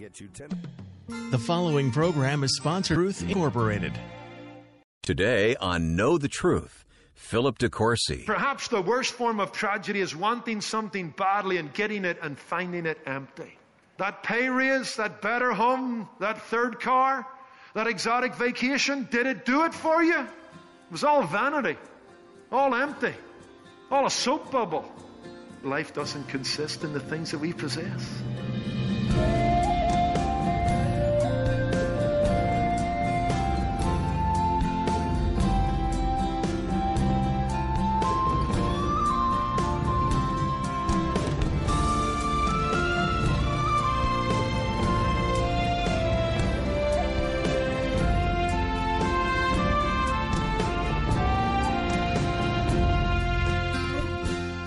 18 get you 10. The following program is sponsored by Truth Incorporated. Today on Know the Truth, Philip DeCourcy. Perhaps the worst form of tragedy is wanting something badly and getting it and finding it empty. That pay raise, that better home, that third car, that exotic vacation, did it do it for you? It was all vanity, all empty, all a soap bubble. Life doesn't consist in the things that we possess.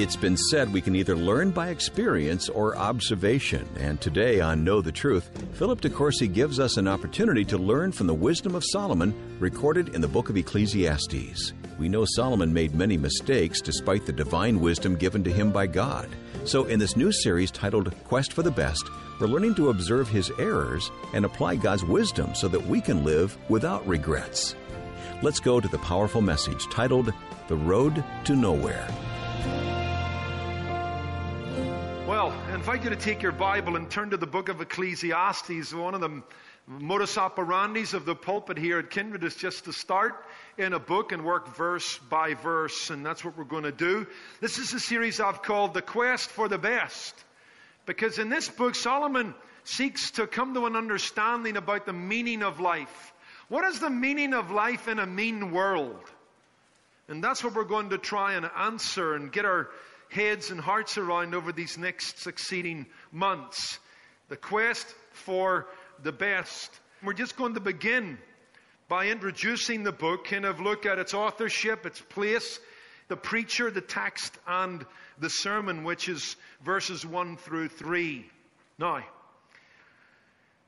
It's been said we can either learn by experience or observation, and today on Know the Truth, Philip DeCourcy gives us an opportunity to learn from the wisdom of Solomon recorded in the book of Ecclesiastes. We know Solomon made many mistakes despite the divine wisdom given to him by God. So, in this new series titled Quest for the Best, we're learning to observe his errors and apply God's wisdom so that we can live without regrets. Let's go to the powerful message titled The Road to Nowhere. I invite you to take your Bible and turn to the book of Ecclesiastes. One of the modus operandis of the pulpit here at Kindred is just to start in a book and work verse by verse, and that's what we're going to do. This is a series I've called The Quest for the Best, because in this book, Solomon seeks to come to an understanding about the meaning of life. What is the meaning of life in a mean world? And that's what we're going to try and answer and get our heads and hearts around over these next succeeding months. The quest for the best. We're just going to begin by introducing the book, kind of look at its authorship, its place, the preacher, the text, and the sermon, which is verses 1 through 3. Now,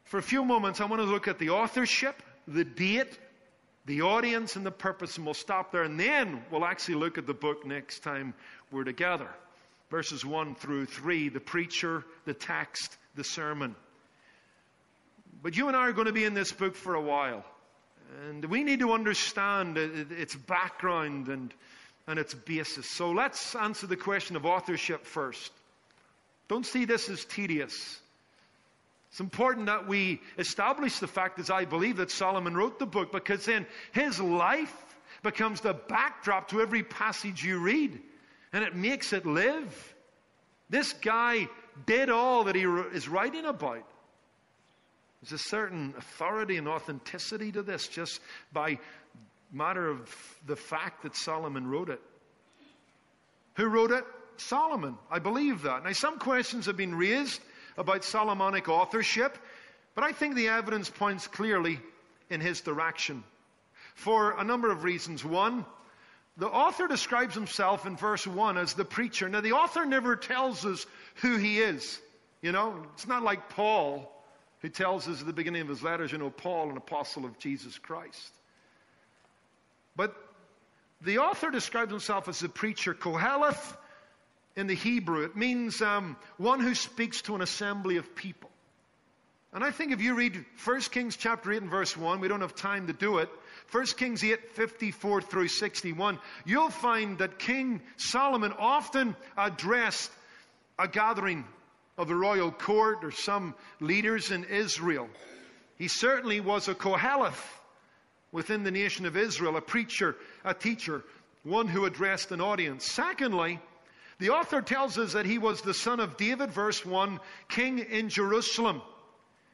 for a few moments, I want to look at the authorship, the date, the audience, and the purpose, and we'll stop there. And then we'll actually look at the book next time we're together. Verses 1 through 3, the preacher, the text, the sermon. But you and I are going to be in this book for a while. And we need to understand its background and, and its basis. So let's answer the question of authorship first. Don't see this as tedious. It's important that we establish the fact, as I believe, that Solomon wrote the book, because then his life becomes the backdrop to every passage you read, and it makes it live. This guy did all that he is writing about. There's a certain authority and authenticity to this just by matter of the fact that Solomon wrote it. Who wrote it? Solomon. I believe that. Now, some questions have been raised about Solomonic authorship, but I think the evidence points clearly in his direction for a number of reasons. One, the author describes himself in verse 1 as the preacher. Now, the author never tells us who he is. You know, it's not like Paul who tells us at the beginning of his letters, you know, Paul, an apostle of Jesus Christ. But the author describes himself as a preacher, Koheleth in the Hebrew. It means um, one who speaks to an assembly of people. And I think if you read 1 Kings chapter 8 and verse 1, we don't have time to do it. 1 Kings 8, 54 through 61, you'll find that King Solomon often addressed a gathering of the royal court or some leaders in Israel. He certainly was a Koheleth within the nation of Israel, a preacher, a teacher, one who addressed an audience. Secondly, the author tells us that he was the son of David, verse 1, king in Jerusalem.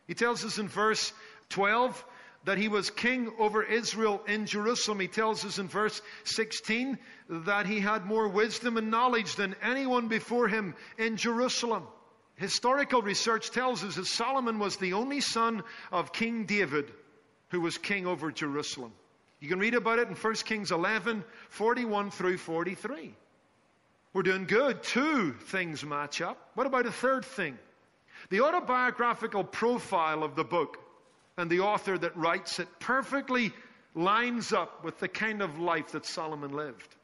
He tells us in verse 12 that he was king over Israel in Jerusalem. He tells us in verse 16 that he had more wisdom and knowledge than anyone before him in Jerusalem. Historical research tells us that Solomon was the only son of King David who was king over Jerusalem. You can read about it in 1 Kings 11, 41 through 43. We're doing good. Two things match up. What about a third thing? The autobiographical profile of the book and the author that writes it perfectly lines up with the kind of life that Solomon lived.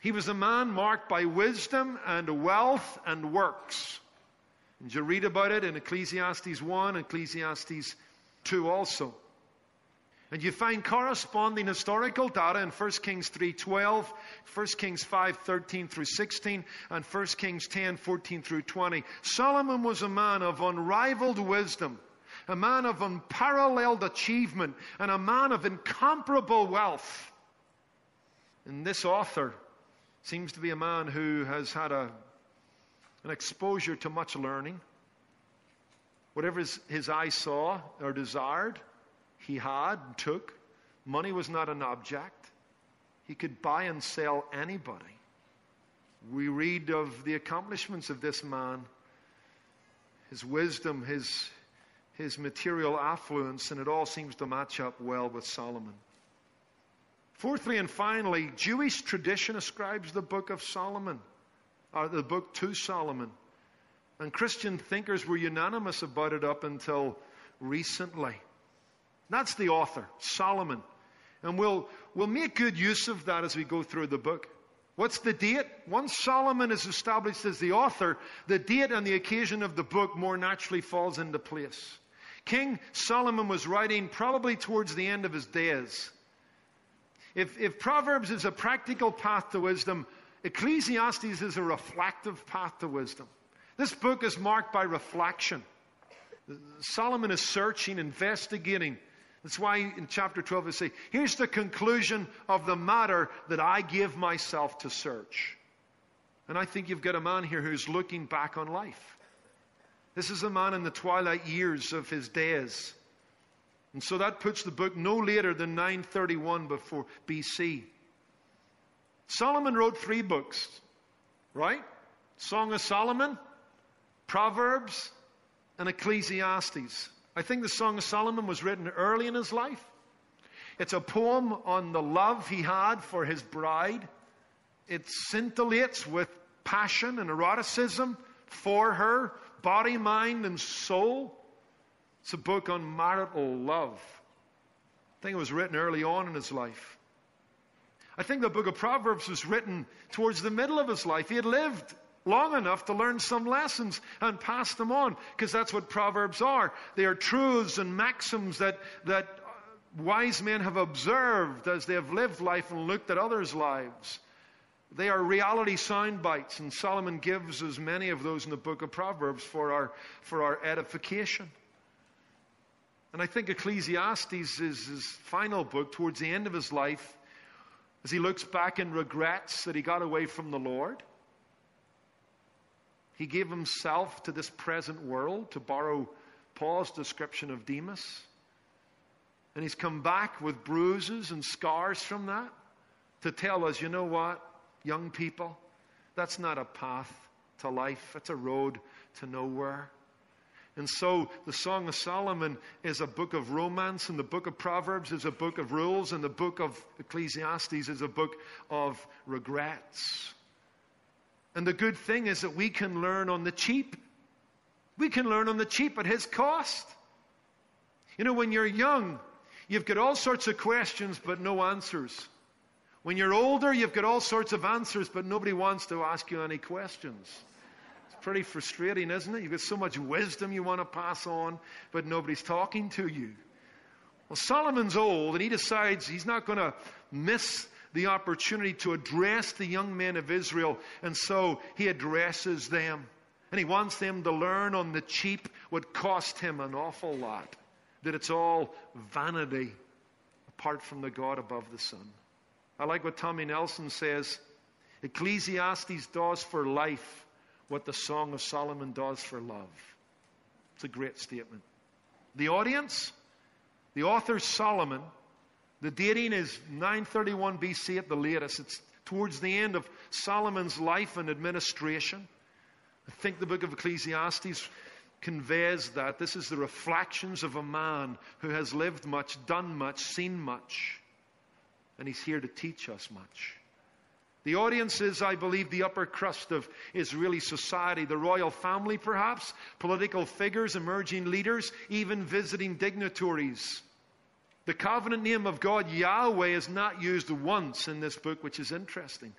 He was a man marked by wisdom and wealth and works. And you read about it in Ecclesiastes 1, Ecclesiastes 2 also. And you find corresponding historical data in 1 Kings 3.12, 1 Kings 5.13 through 16, and 1 Kings 10.14 through 20. Solomon was a man of unrivaled wisdom, a man of unparalleled achievement, and a man of incomparable wealth. And this author seems to be a man who has had a, an exposure to much learning. Whatever his, his eye saw or desired, he had and took. Money was not an object. He could buy and sell anybody. We read of the accomplishments of this man, his wisdom, his, his material affluence, and it all seems to match up well with Solomon. Fourthly and finally, Jewish tradition ascribes the book of Solomon, or the book to Solomon. And Christian thinkers were unanimous about it up until recently. That's the author, Solomon. And we'll, we'll make good use of that as we go through the book. What's the date? Once Solomon is established as the author, the date and the occasion of the book more naturally falls into place. King Solomon was writing probably towards the end of his days. If, if Proverbs is a practical path to wisdom, Ecclesiastes is a reflective path to wisdom. This book is marked by reflection. Solomon is searching, investigating, that's why in chapter 12 they says, here's the conclusion of the matter that I give myself to search. And I think you've got a man here who's looking back on life. This is a man in the twilight years of his days. And so that puts the book no later than 931 before BC. Solomon wrote three books, right? Song of Solomon, Proverbs, and Ecclesiastes. I think the Song of Solomon was written early in his life. It's a poem on the love he had for his bride. It scintillates with passion and eroticism for her, body, mind, and soul. It's a book on marital love. I think it was written early on in his life. I think the book of Proverbs was written towards the middle of his life. He had lived long enough to learn some lessons and pass them on, because that's what Proverbs are. They are truths and maxims that, that wise men have observed as they have lived life and looked at others' lives. They are reality sound bites, and Solomon gives as many of those in the book of Proverbs for our, for our edification. And I think Ecclesiastes is his final book towards the end of his life as he looks back and regrets that he got away from the Lord. He gave himself to this present world, to borrow Paul's description of Demas. And he's come back with bruises and scars from that to tell us, you know what, young people, that's not a path to life, it's a road to nowhere. And so the Song of Solomon is a book of romance, and the book of Proverbs is a book of rules, and the book of Ecclesiastes is a book of regrets. And the good thing is that we can learn on the cheap. We can learn on the cheap at His cost. You know, when you're young, you've got all sorts of questions but no answers. When you're older, you've got all sorts of answers but nobody wants to ask you any questions. It's pretty frustrating, isn't it? You've got so much wisdom you want to pass on, but nobody's talking to you. Well, Solomon's old and he decides he's not going to miss the opportunity to address the young men of Israel, and so he addresses them. And he wants them to learn on the cheap what cost him an awful lot that it's all vanity apart from the God above the sun. I like what Tommy Nelson says Ecclesiastes does for life what the Song of Solomon does for love. It's a great statement. The audience, the author Solomon, the dating is 931 BC at the latest. It's towards the end of Solomon's life and administration. I think the book of Ecclesiastes conveys that. This is the reflections of a man who has lived much, done much, seen much, and he's here to teach us much. The audience is, I believe, the upper crust of Israeli society, the royal family, perhaps, political figures, emerging leaders, even visiting dignitaries. The covenant name of God, Yahweh, is not used once in this book, which is interesting.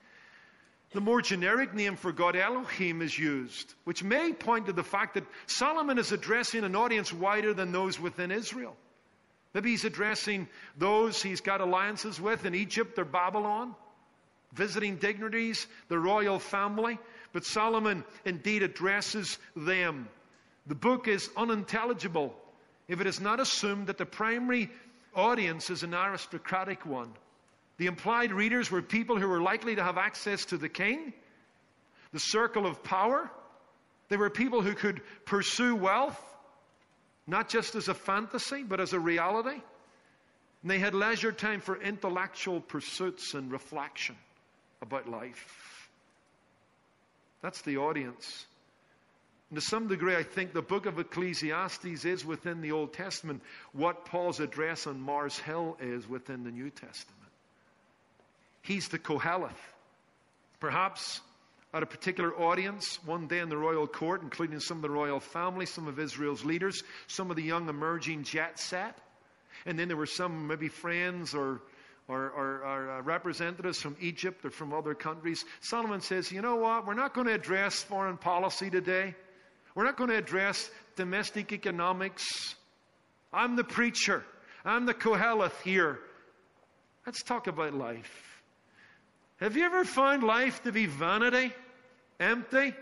The more generic name for God, Elohim, is used, which may point to the fact that Solomon is addressing an audience wider than those within Israel. Maybe he's addressing those he's got alliances with in Egypt or Babylon, visiting dignitaries, the royal family. But Solomon indeed addresses them. The book is unintelligible if it is not assumed that the primary audience is an aristocratic one. The implied readers were people who were likely to have access to the king, the circle of power. They were people who could pursue wealth, not just as a fantasy, but as a reality. And they had leisure time for intellectual pursuits and reflection about life. That's the audience. And to some degree, I think the book of Ecclesiastes is within the Old Testament what Paul's address on Mars Hill is within the New Testament. He's the Koheleth. Perhaps at a particular audience one day in the royal court, including some of the royal family, some of Israel's leaders, some of the young emerging jet set. And then there were some maybe friends or, or, or, or uh, representatives from Egypt or from other countries. Solomon says, you know what? We're not going to address foreign policy today. We're not going to address domestic economics. I'm the preacher. I'm the Koheleth here. Let's talk about life. Have you ever found life to be vanity, empty?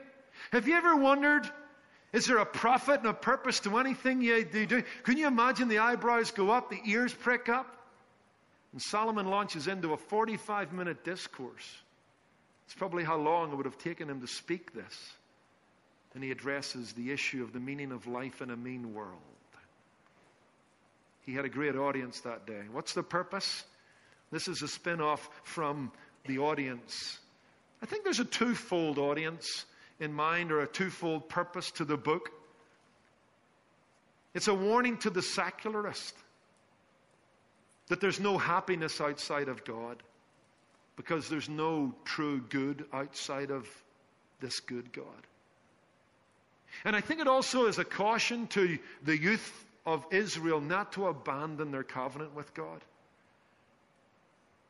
Have you ever wondered, is there a profit and a purpose to anything you do? Can you imagine the eyebrows go up, the ears prick up? And Solomon launches into a 45 minute discourse. It's probably how long it would have taken him to speak this. And he addresses the issue of the meaning of life in a mean world. He had a great audience that day. What's the purpose? This is a spin off from the audience. I think there's a twofold audience in mind or a twofold purpose to the book. It's a warning to the secularist that there's no happiness outside of God because there's no true good outside of this good God. And I think it also is a caution to the youth of Israel not to abandon their covenant with God.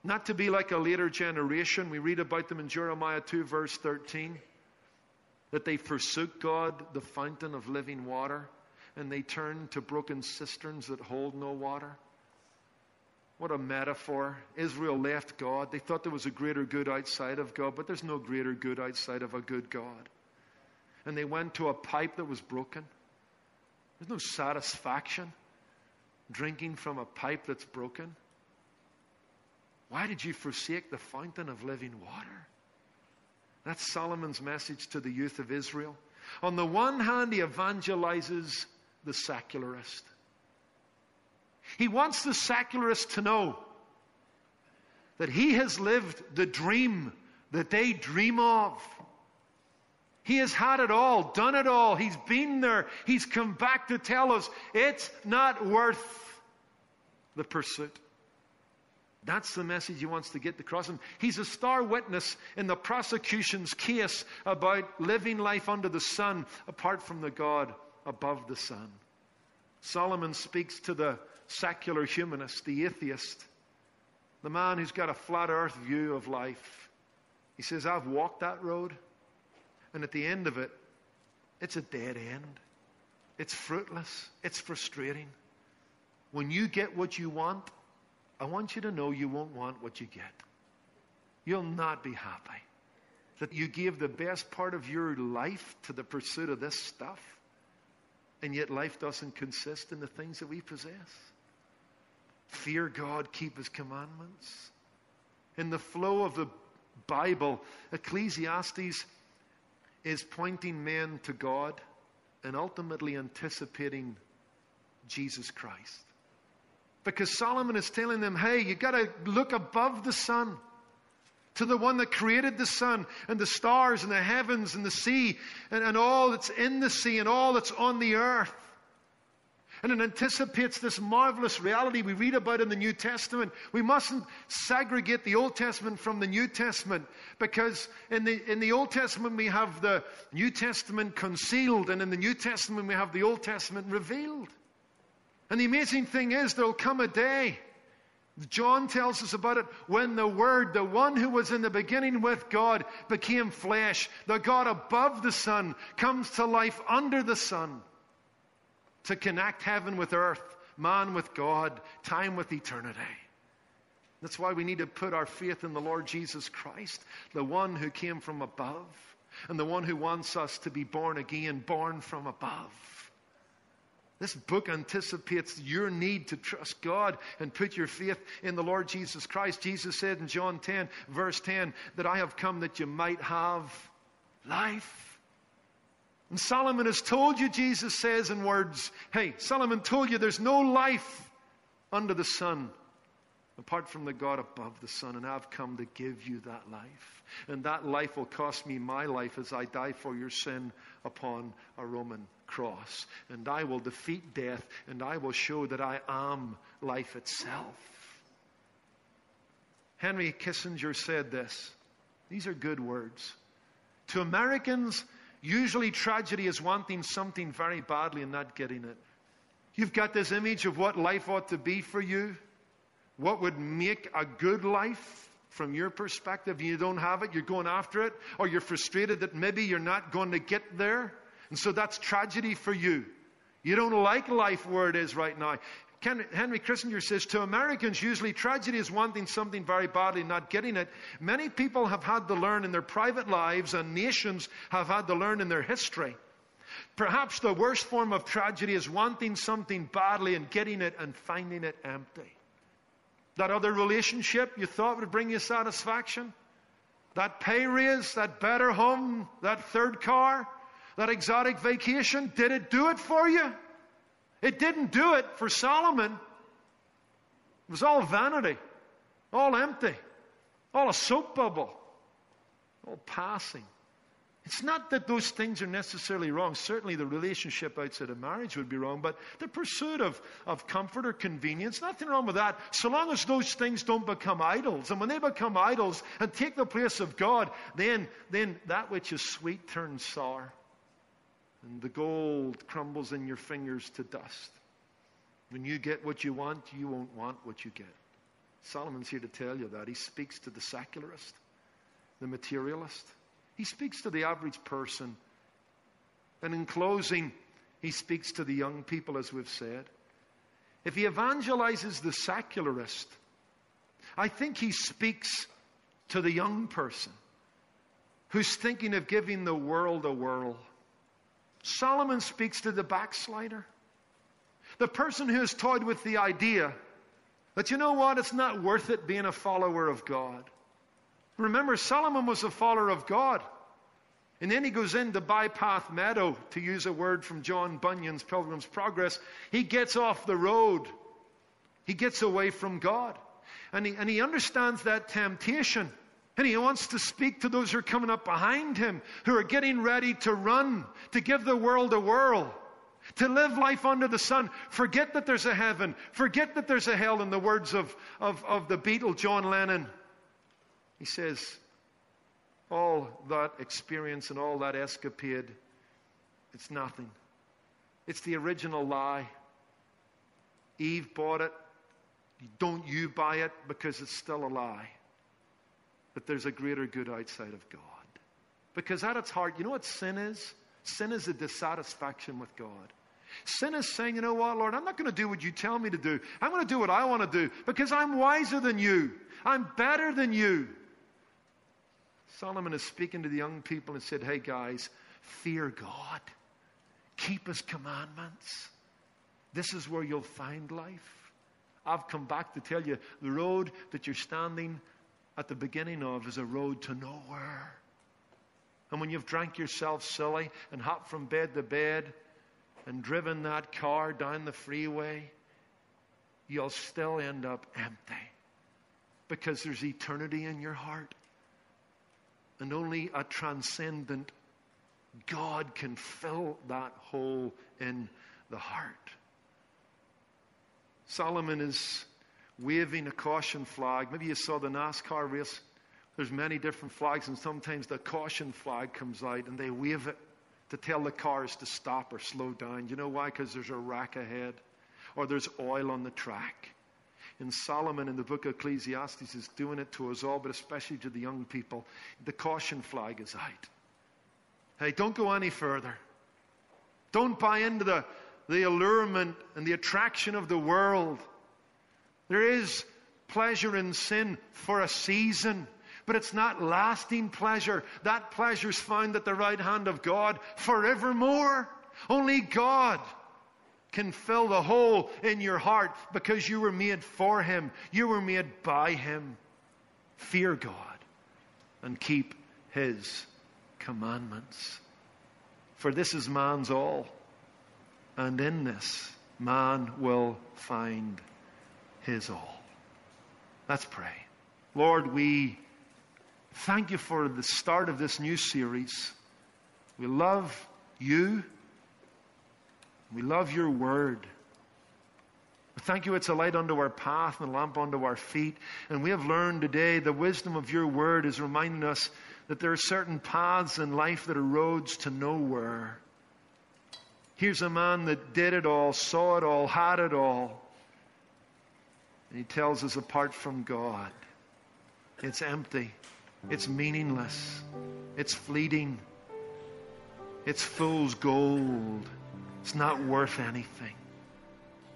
Not to be like a later generation. We read about them in Jeremiah 2, verse 13, that they forsook God, the fountain of living water, and they turned to broken cisterns that hold no water. What a metaphor. Israel left God. They thought there was a greater good outside of God, but there's no greater good outside of a good God. And they went to a pipe that was broken. There's no satisfaction drinking from a pipe that's broken. Why did you forsake the fountain of living water? That's Solomon's message to the youth of Israel. On the one hand, he evangelizes the secularist. He wants the secularist to know that he has lived the dream that they dream of. He has had it all, done it all. He's been there. He's come back to tell us it's not worth the pursuit. That's the message he wants to get across him. He's a star witness in the prosecution's case about living life under the sun apart from the God above the sun. Solomon speaks to the secular humanist, the atheist, the man who's got a flat earth view of life. He says, I've walked that road, and at the end of it, it's a dead end. It's fruitless. It's frustrating. When you get what you want, I want you to know you won't want what you get. You'll not be happy. That you gave the best part of your life to the pursuit of this stuff, and yet life doesn't consist in the things that we possess. Fear God, keep His commandments. In the flow of the Bible, Ecclesiastes is pointing men to God and ultimately anticipating Jesus Christ. Because Solomon is telling them, hey, you got to look above the sun to the one that created the sun and the stars and the heavens and the sea and, and all that's in the sea and all that's on the earth. And it anticipates this marvelous reality we read about in the New Testament. We mustn't segregate the Old Testament from the New Testament because in the, in the Old Testament we have the New Testament concealed and in the New Testament we have the Old Testament revealed. And the amazing thing is there'll come a day John tells us about it when the Word, the one who was in the beginning with God, became flesh. The God above the sun comes to life under the sun to connect heaven with earth, man with God, time with eternity. That's why we need to put our faith in the Lord Jesus Christ, the one who came from above, and the one who wants us to be born again, born from above. This book anticipates your need to trust God and put your faith in the Lord Jesus Christ. Jesus said in John 10, verse 10, that I have come that you might have life. And Solomon has told you, Jesus says in words, hey, Solomon told you there's no life under the sun apart from the God above the sun, and I've come to give you that life. And that life will cost me my life as I die for your sin upon a Roman cross. And I will defeat death, and I will show that I am life itself. Henry Kissinger said this. These are good words. To Americans, usually tragedy is wanting something very badly and not getting it. You've got this image of what life ought to be for you. What would make a good life from your perspective? You don't have it, you're going after it, or you're frustrated that maybe you're not going to get there. And so that's tragedy for you. You don't like life where it is right now. Henry Kissinger says to Americans, usually tragedy is wanting something very badly, not getting it. Many people have had to learn in their private lives, and nations have had to learn in their history. Perhaps the worst form of tragedy is wanting something badly and getting it and finding it empty. That other relationship you thought would bring you satisfaction, that pay raise, that better home, that third car, that exotic vacation, did it do it for you? It didn't do it for Solomon. It was all vanity, all empty, all a soap bubble, all passing. It's not that those things are necessarily wrong. Certainly, the relationship outside of marriage would be wrong, but the pursuit of, of comfort or convenience, nothing wrong with that, so long as those things don't become idols. And when they become idols and take the place of God, then, then that which is sweet turns sour, and the gold crumbles in your fingers to dust. When you get what you want, you won't want what you get. Solomon's here to tell you that. He speaks to the secularist, the materialist. He speaks to the average person. And in closing, he speaks to the young people, as we've said. If he evangelizes the secularist, I think he speaks to the young person who's thinking of giving the world a whirl. Solomon speaks to the backslider, the person who has toyed with the idea that, you know what, it's not worth it being a follower of God. Remember, Solomon was a follower of God. And then he goes into bypath meadow, to use a word from John Bunyan's Pilgrim's Progress. He gets off the road. He gets away from God. And he, and he understands that temptation. And he wants to speak to those who are coming up behind him, who are getting ready to run, to give the world a whirl, to live life under the sun. Forget that there's a heaven. Forget that there's a hell, in the words of, of, of the Beatle John Lennon. He says, all that experience and all that escapade, it's nothing. It's the original lie. Eve bought it. Don't you buy it because it's still a lie. But there's a greater good outside of God. Because at its heart, you know what sin is? Sin is a dissatisfaction with God. Sin is saying, you know what, Lord, I'm not going to do what you tell me to do. I'm going to do what I want to do because I'm wiser than you. I'm better than you. Solomon is speaking to the young people and said, Hey guys, fear God, keep his commandments. This is where you'll find life. I've come back to tell you the road that you're standing at the beginning of is a road to nowhere. And when you've drank yourself silly and hopped from bed to bed and driven that car down the freeway, you'll still end up empty because there's eternity in your heart. And only a transcendent God can fill that hole in the heart. Solomon is waving a caution flag. Maybe you saw the NASCAR race. There's many different flags, and sometimes the caution flag comes out and they wave it to tell the cars to stop or slow down. You know why? Because there's a wreck ahead or there's oil on the track. And Solomon in the book of Ecclesiastes is doing it to us all, but especially to the young people. The caution flag is out. Hey, don't go any further. Don't buy into the, the allurement and the attraction of the world. There is pleasure in sin for a season, but it's not lasting pleasure. That pleasure is found at the right hand of God forevermore. Only God can fill the hole in your heart because you were made for Him. You were made by Him. Fear God and keep His commandments. For this is man's all, and in this man will find his all. Let's pray. Lord, we thank you for the start of this new series. We love you. We love your word. We thank you it's a light unto our path and a lamp unto our feet. And we have learned today the wisdom of your word is reminding us that there are certain paths in life that are roads to nowhere. Here's a man that did it all, saw it all, had it all. And he tells us apart from God, it's empty, it's meaningless, it's fleeting, it's fool's gold, it's not worth anything.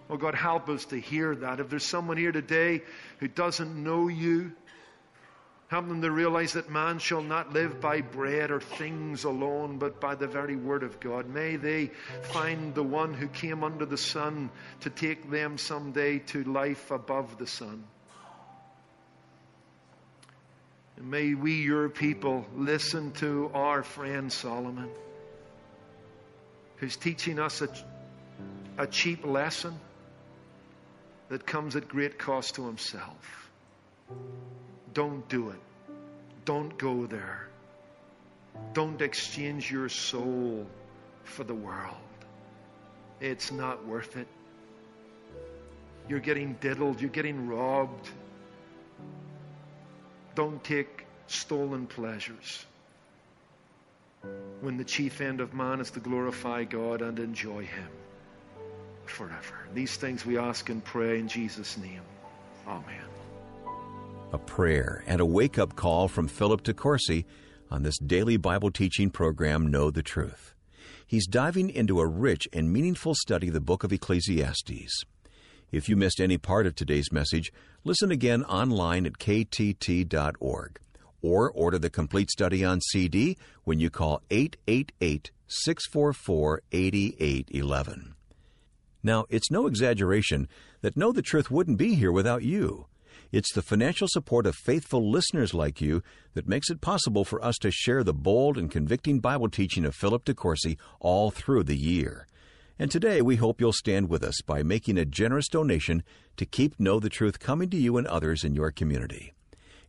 Oh God, help us to hear that. If there's someone here today who doesn't know you, help them to realize that man shall not live by bread or things alone, but by the very word of God. May they find the one who came under the sun to take them someday to life above the sun. And may we, your people, listen to our friend Solomon, who's teaching us a, a cheap lesson that comes at great cost to himself. Don't do it. Don't go there. Don't exchange your soul for the world. It's not worth it. You're getting diddled, you're getting robbed. Don't take stolen pleasures when the chief end of man is to glorify God and enjoy Him forever. These things we ask and pray in Jesus' name. Amen. A prayer and a wake up call from Philip DeCourcy on this daily Bible teaching program, Know the Truth. He's diving into a rich and meaningful study of the book of Ecclesiastes. If you missed any part of today's message, listen again online at ktt.org or order the complete study on CD when you call 888 644 8811. Now, it's no exaggeration that Know the Truth wouldn't be here without you. It's the financial support of faithful listeners like you that makes it possible for us to share the bold and convicting Bible teaching of Philip DeCourcy all through the year. And today we hope you'll stand with us by making a generous donation to keep Know the Truth coming to you and others in your community.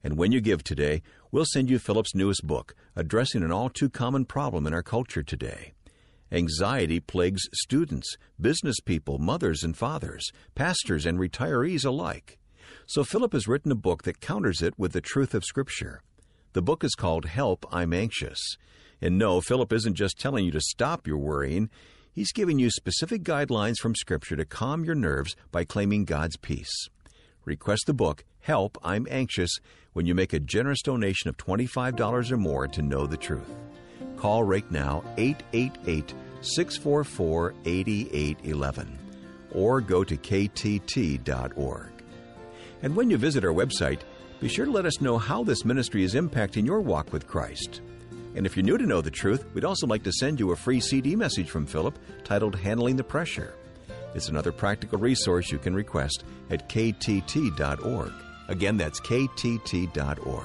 And when you give today, we'll send you Philip's newest book, addressing an all too common problem in our culture today. Anxiety plagues students, business people, mothers and fathers, pastors and retirees alike. So Philip has written a book that counters it with the truth of Scripture. The book is called Help, I'm Anxious. And no, Philip isn't just telling you to stop your worrying. He's giving you specific guidelines from Scripture to calm your nerves by claiming God's peace. Request the book, Help, I'm Anxious, when you make a generous donation of $25 or more to know the truth. Call right now 888 644 8811 or go to ktt.org. And when you visit our website, be sure to let us know how this ministry is impacting your walk with Christ. And if you're new to Know the Truth, we'd also like to send you a free CD message from Philip titled Handling the Pressure. It's another practical resource you can request at ktt.org. Again, that's ktt.org.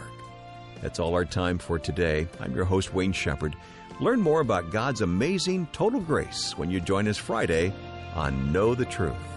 That's all our time for today. I'm your host, Wayne Shepherd. Learn more about God's amazing total grace when you join us Friday on Know the Truth.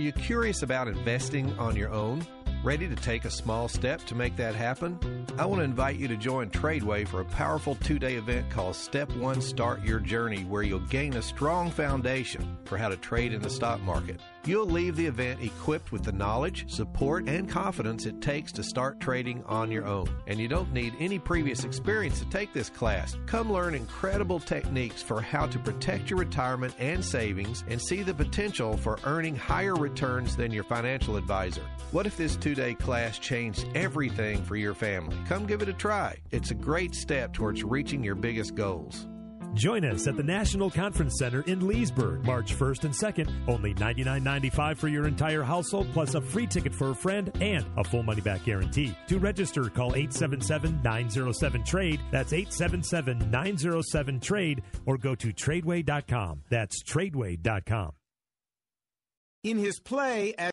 You curious about investing on your own? Ready to take a small step to make that happen? I want to invite you to join Tradeway for a powerful two day event called Step One Start Your Journey, where you'll gain a strong foundation for how to trade in the stock market. You'll leave the event equipped with the knowledge, support, and confidence it takes to start trading on your own. And you don't need any previous experience to take this class. Come learn incredible techniques for how to protect your retirement and savings and see the potential for earning higher returns than your financial advisor. What if this two day class changed everything for your family? Come give it a try. It's a great step towards reaching your biggest goals. Join us at the National Conference Center in Leesburg, March 1st and 2nd. Only $99.95 for your entire household, plus a free ticket for a friend and a full money back guarantee. To register, call 877 907 Trade. That's 877 907 Trade, or go to tradeway.com. That's tradeway.com. In his play at